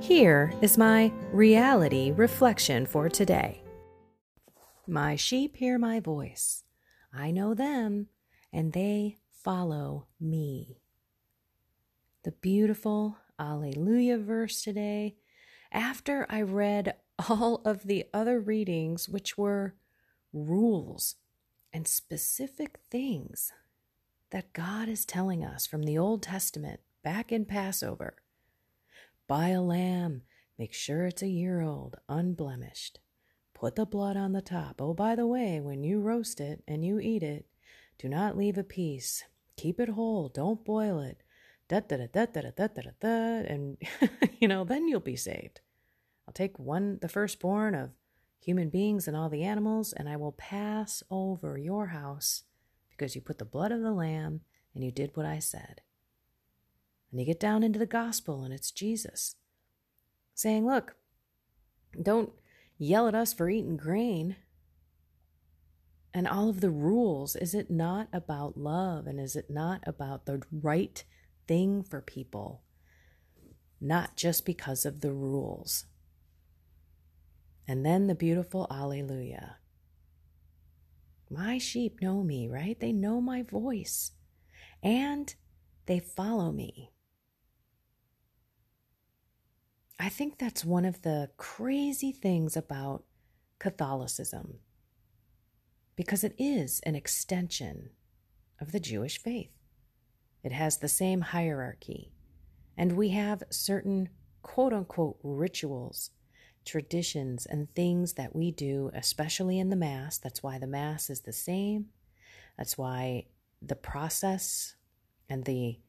Here is my reality reflection for today. My sheep hear my voice. I know them, and they follow me. The beautiful Alleluia verse today, after I read all of the other readings, which were rules and specific things that God is telling us from the Old Testament back in Passover Buy a lamb. Make sure it's a year old, unblemished. Put the blood on the top. Oh, by the way, when you roast it and you eat it, do not leave a piece. Keep it whole. Don't boil it. Da da da da da da da da da, and you know then you'll be saved. I'll take one, the firstborn of human beings and all the animals, and I will pass over your house because you put the blood of the lamb and you did what I said. And you get down into the gospel, and it's Jesus saying, Look, don't yell at us for eating grain. And all of the rules, is it not about love? And is it not about the right thing for people? Not just because of the rules. And then the beautiful Alleluia. My sheep know me, right? They know my voice and they follow me. I think that's one of the crazy things about Catholicism because it is an extension of the Jewish faith. It has the same hierarchy, and we have certain quote unquote rituals, traditions, and things that we do, especially in the Mass. That's why the Mass is the same. That's why the process and the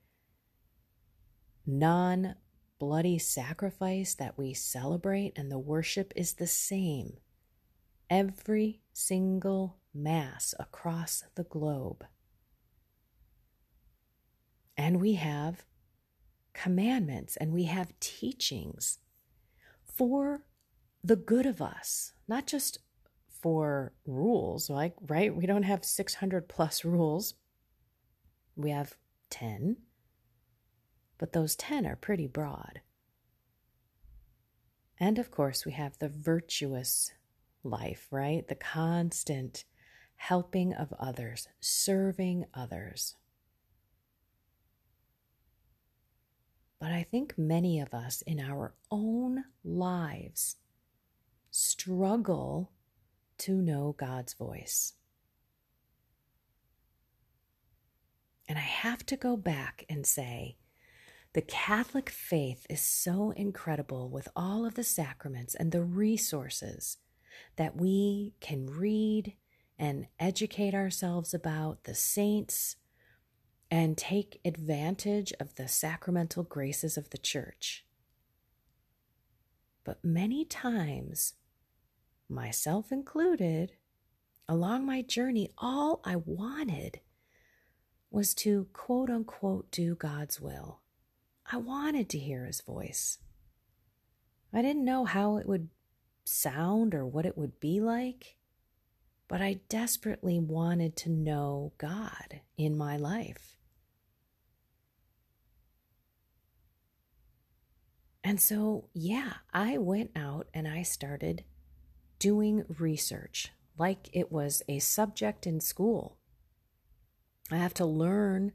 non bloody sacrifice that we celebrate and the worship is the same every single Mass across the globe. And we have commandments and we have teachings for the good of us, not just for rules, like, right? We don't have 600 plus rules. We have 10 but those 10 are pretty broad. And of course, we have the virtuous life, right? The constant helping of others, serving others. But I think many of us in our own lives struggle to know God's voice. And I have to go back and say, the Catholic faith is so incredible with all of the sacraments and the resources that we can read and educate ourselves about the saints and take advantage of the sacramental graces of the church. But many times, myself included, along my journey, all I wanted was to quote unquote do God's will. I wanted to hear his voice. I didn't know how it would sound or what it would be like, but I desperately wanted to know God in my life. And so, yeah, I went out and I started doing research like it was a subject in school. I have to learn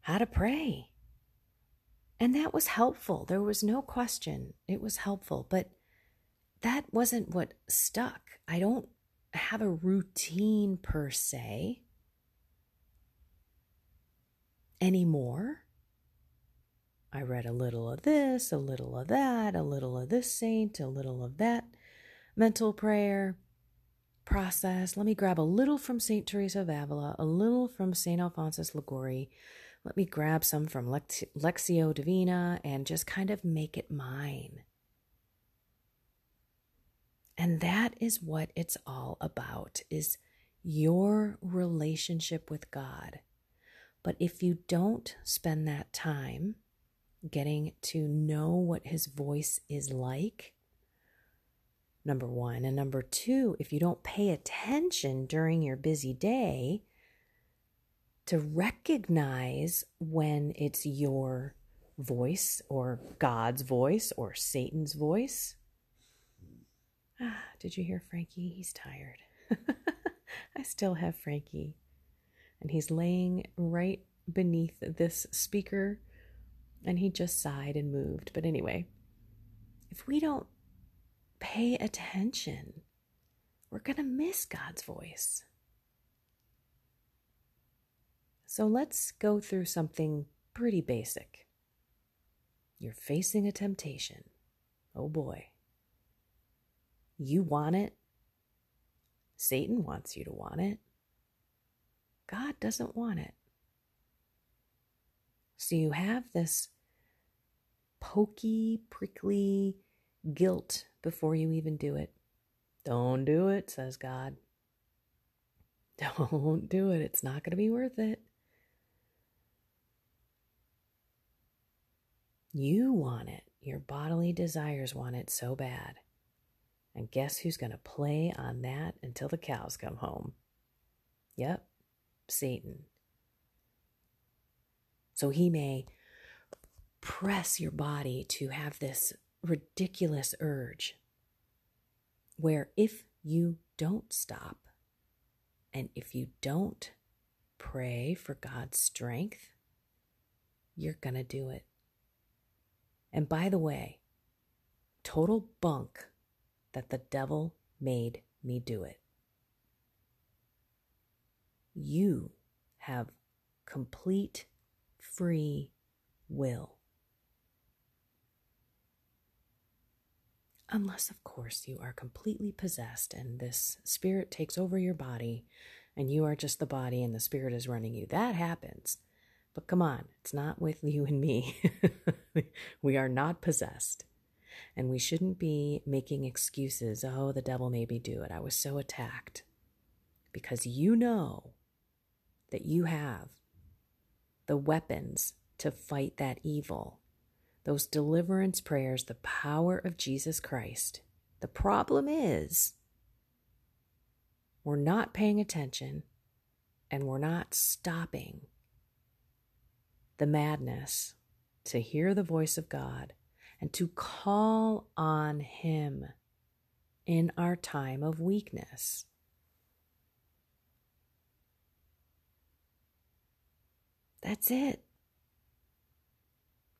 how to pray. And that was helpful. There was no question. It was helpful. But that wasn't what stuck. I don't have a routine per se anymore. I read a little of this, a little of that, a little of this saint, a little of that mental prayer process. Let me grab a little from St. Teresa of Avila, a little from St. Alphonsus Liguori. Let me grab some from Lex- Lectio Divina and just kind of make it mine. And that is what it's all about is your relationship with God. But if you don't spend that time getting to know what his voice is like, number one. And number two, if you don't pay attention during your busy day to recognize when it's your voice or God's voice or Satan's voice. Ah, did you hear Frankie? He's tired. I still have Frankie. And he's laying right beneath this speaker and he just sighed and moved. But anyway, if we don't pay attention, we're going to miss God's voice. So let's go through something pretty basic. You're facing a temptation. Oh boy. You want it. Satan wants you to want it. God doesn't want it. So you have this pokey, prickly guilt before you even do it. Don't do it, says God. Don't do it. It's not going to be worth it. You want it. Your bodily desires want it so bad. And guess who's going to play on that until the cows come home? Yep, Satan. So he may press your body to have this ridiculous urge where if you don't stop and if you don't pray for God's strength, you're going to do it. And by the way, total bunk that the devil made me do it. You have complete free will. Unless, of course, you are completely possessed and this spirit takes over your body and you are just the body and the spirit is running you. That happens. But come on, it's not with you and me. we are not possessed. And we shouldn't be making excuses. Oh, the devil made me do it. I was so attacked. Because you know that you have the weapons to fight that evil those deliverance prayers, the power of Jesus Christ. The problem is we're not paying attention and we're not stopping the madness to hear the voice of God and to call on Him in our time of weakness. That's it.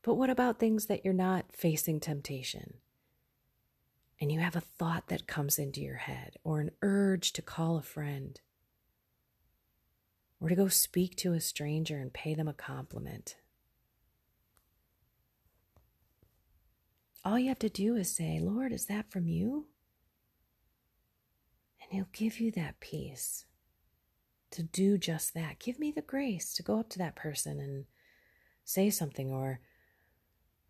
But what about things that you're not facing temptation? And you have a thought that comes into your head, or an urge to call a friend, or to go speak to a stranger and pay them a compliment. All you have to do is say, Lord, is that from you? And He'll give you that peace to do just that. Give me the grace to go up to that person and say something or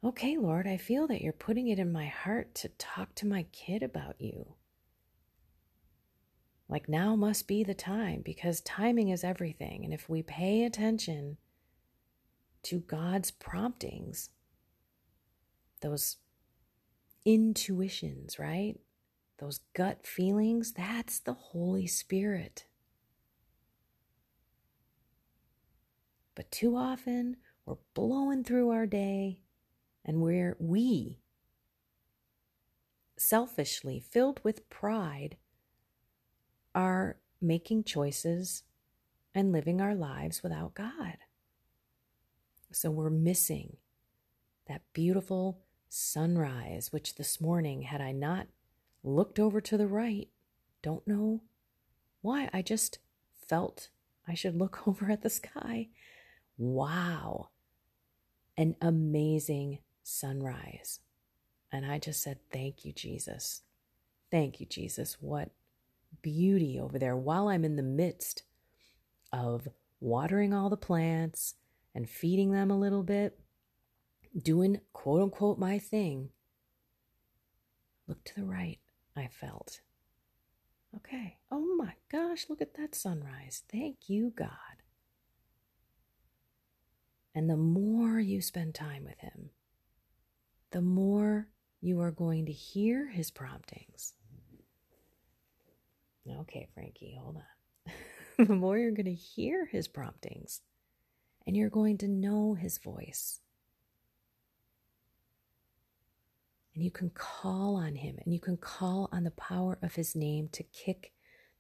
Okay, Lord, I feel that you're putting it in my heart to talk to my kid about you. Like now must be the time because timing is everything. And if we pay attention to God's promptings, those intuitions, right? Those gut feelings, that's the Holy Spirit. But too often, we're blowing through our day and we're we, selfishly filled with pride, are making choices and living our lives without God. So we're missing that beautiful sunrise, which this morning, had I not looked over to the right, don't know Why? I just felt I should look over at the sky. Wow. An amazing sunrise. And I just said, Thank you, Jesus. Thank you, Jesus. What beauty over there while I'm in the midst of watering all the plants and feeding them a little bit, doing quote unquote my thing. Look to the right, I felt. Okay. Oh my gosh, look at that sunrise. Thank you, God. And the more you spend time with Him, the more you are going to hear His promptings. Okay, Frankie, hold on. the more you're going to hear His promptings, and you're going to know His voice. And you can call on Him and you can call on the power of His name to kick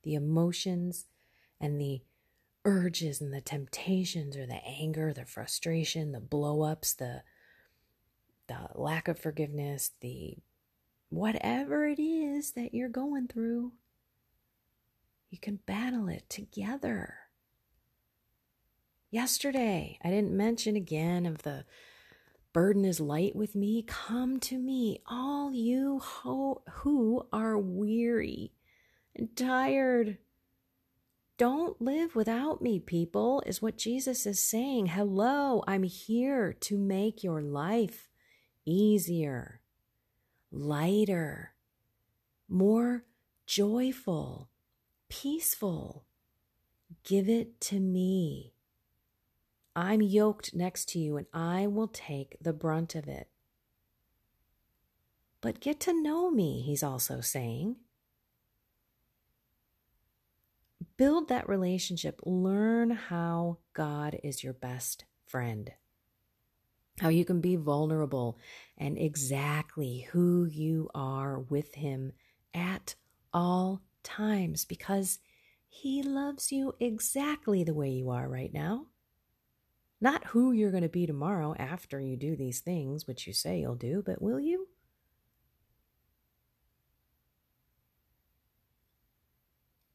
the emotions and the urges and the temptations or the anger, the frustration, the blow ups, the the lack of forgiveness, the whatever it is that you're going through, you can battle it together. Yesterday, I didn't mention again of the burden is light with me. Come to me, all you ho- who are weary and tired don't live without me, people, is what Jesus is saying. Hello, I'm here to make your life easier, lighter, more joyful, peaceful. Give it to me. I'm yoked next to you and I will take the brunt of it. But get to know me, he's also saying. Build that relationship. Learn how God is your best friend. How you can be vulnerable and exactly who you are with Him at all times because He loves you exactly the way you are right now. Not who you're going to be tomorrow after you do these things, which you say you'll do, but will you?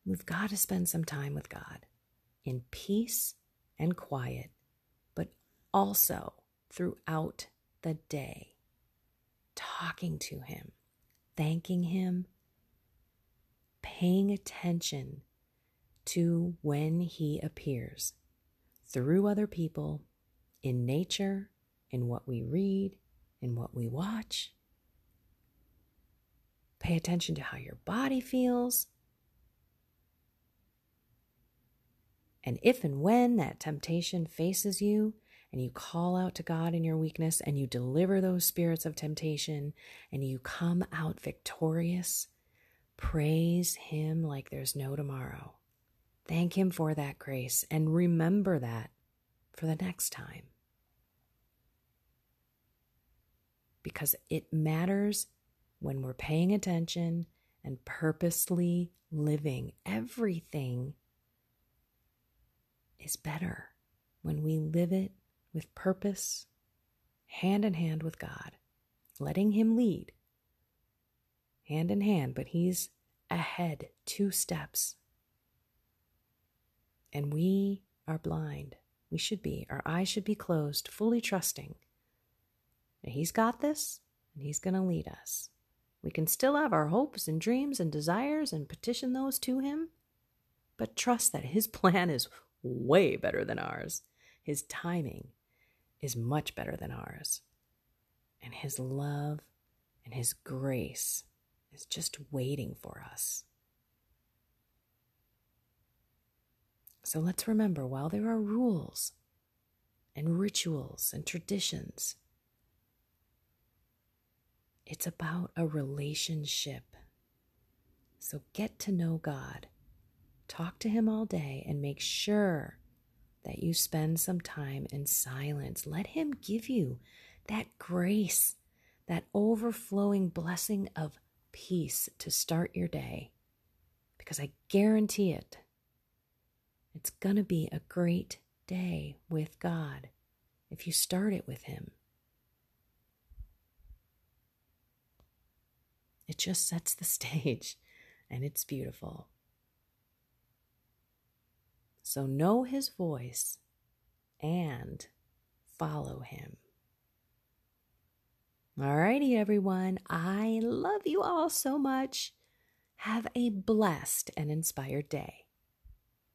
We've got to spend some time with God in peace and quiet, but also throughout the day, talking to Him, thanking Him, paying attention to when He appears through other people, in nature, in what we read, in what we watch. Pay attention to how your body feels And if and when that temptation faces you, and you call out to God in your weakness, and you deliver those spirits of temptation, and you come out victorious, praise Him like there's no tomorrow. Thank Him for that grace, and remember that for the next time. Because it matters when we're paying attention and purposely living everything is better when we live it with purpose, hand in hand with God, letting Him lead, hand in hand, but He's ahead two steps. And we are blind. We should be. Our eyes should be closed, fully trusting He's got this and He's going to lead us. We can still have our hopes and dreams and desires and petition those to Him, but trust that His plan is way better than ours. His timing is much better than ours. And His love and His grace is just waiting for us. So let's remember while there are rules and rituals and traditions, it's about a relationship. So get to know God Talk to Him all day and make sure that you spend some time in silence. Let Him give you that grace, that overflowing blessing of peace to start your day. Because I guarantee it, it's going to be a great day with God if you start it with Him. It just sets the stage and it's beautiful. So know his voice and follow him. Alrighty, everyone. I love you all so much. Have a blessed and inspired day.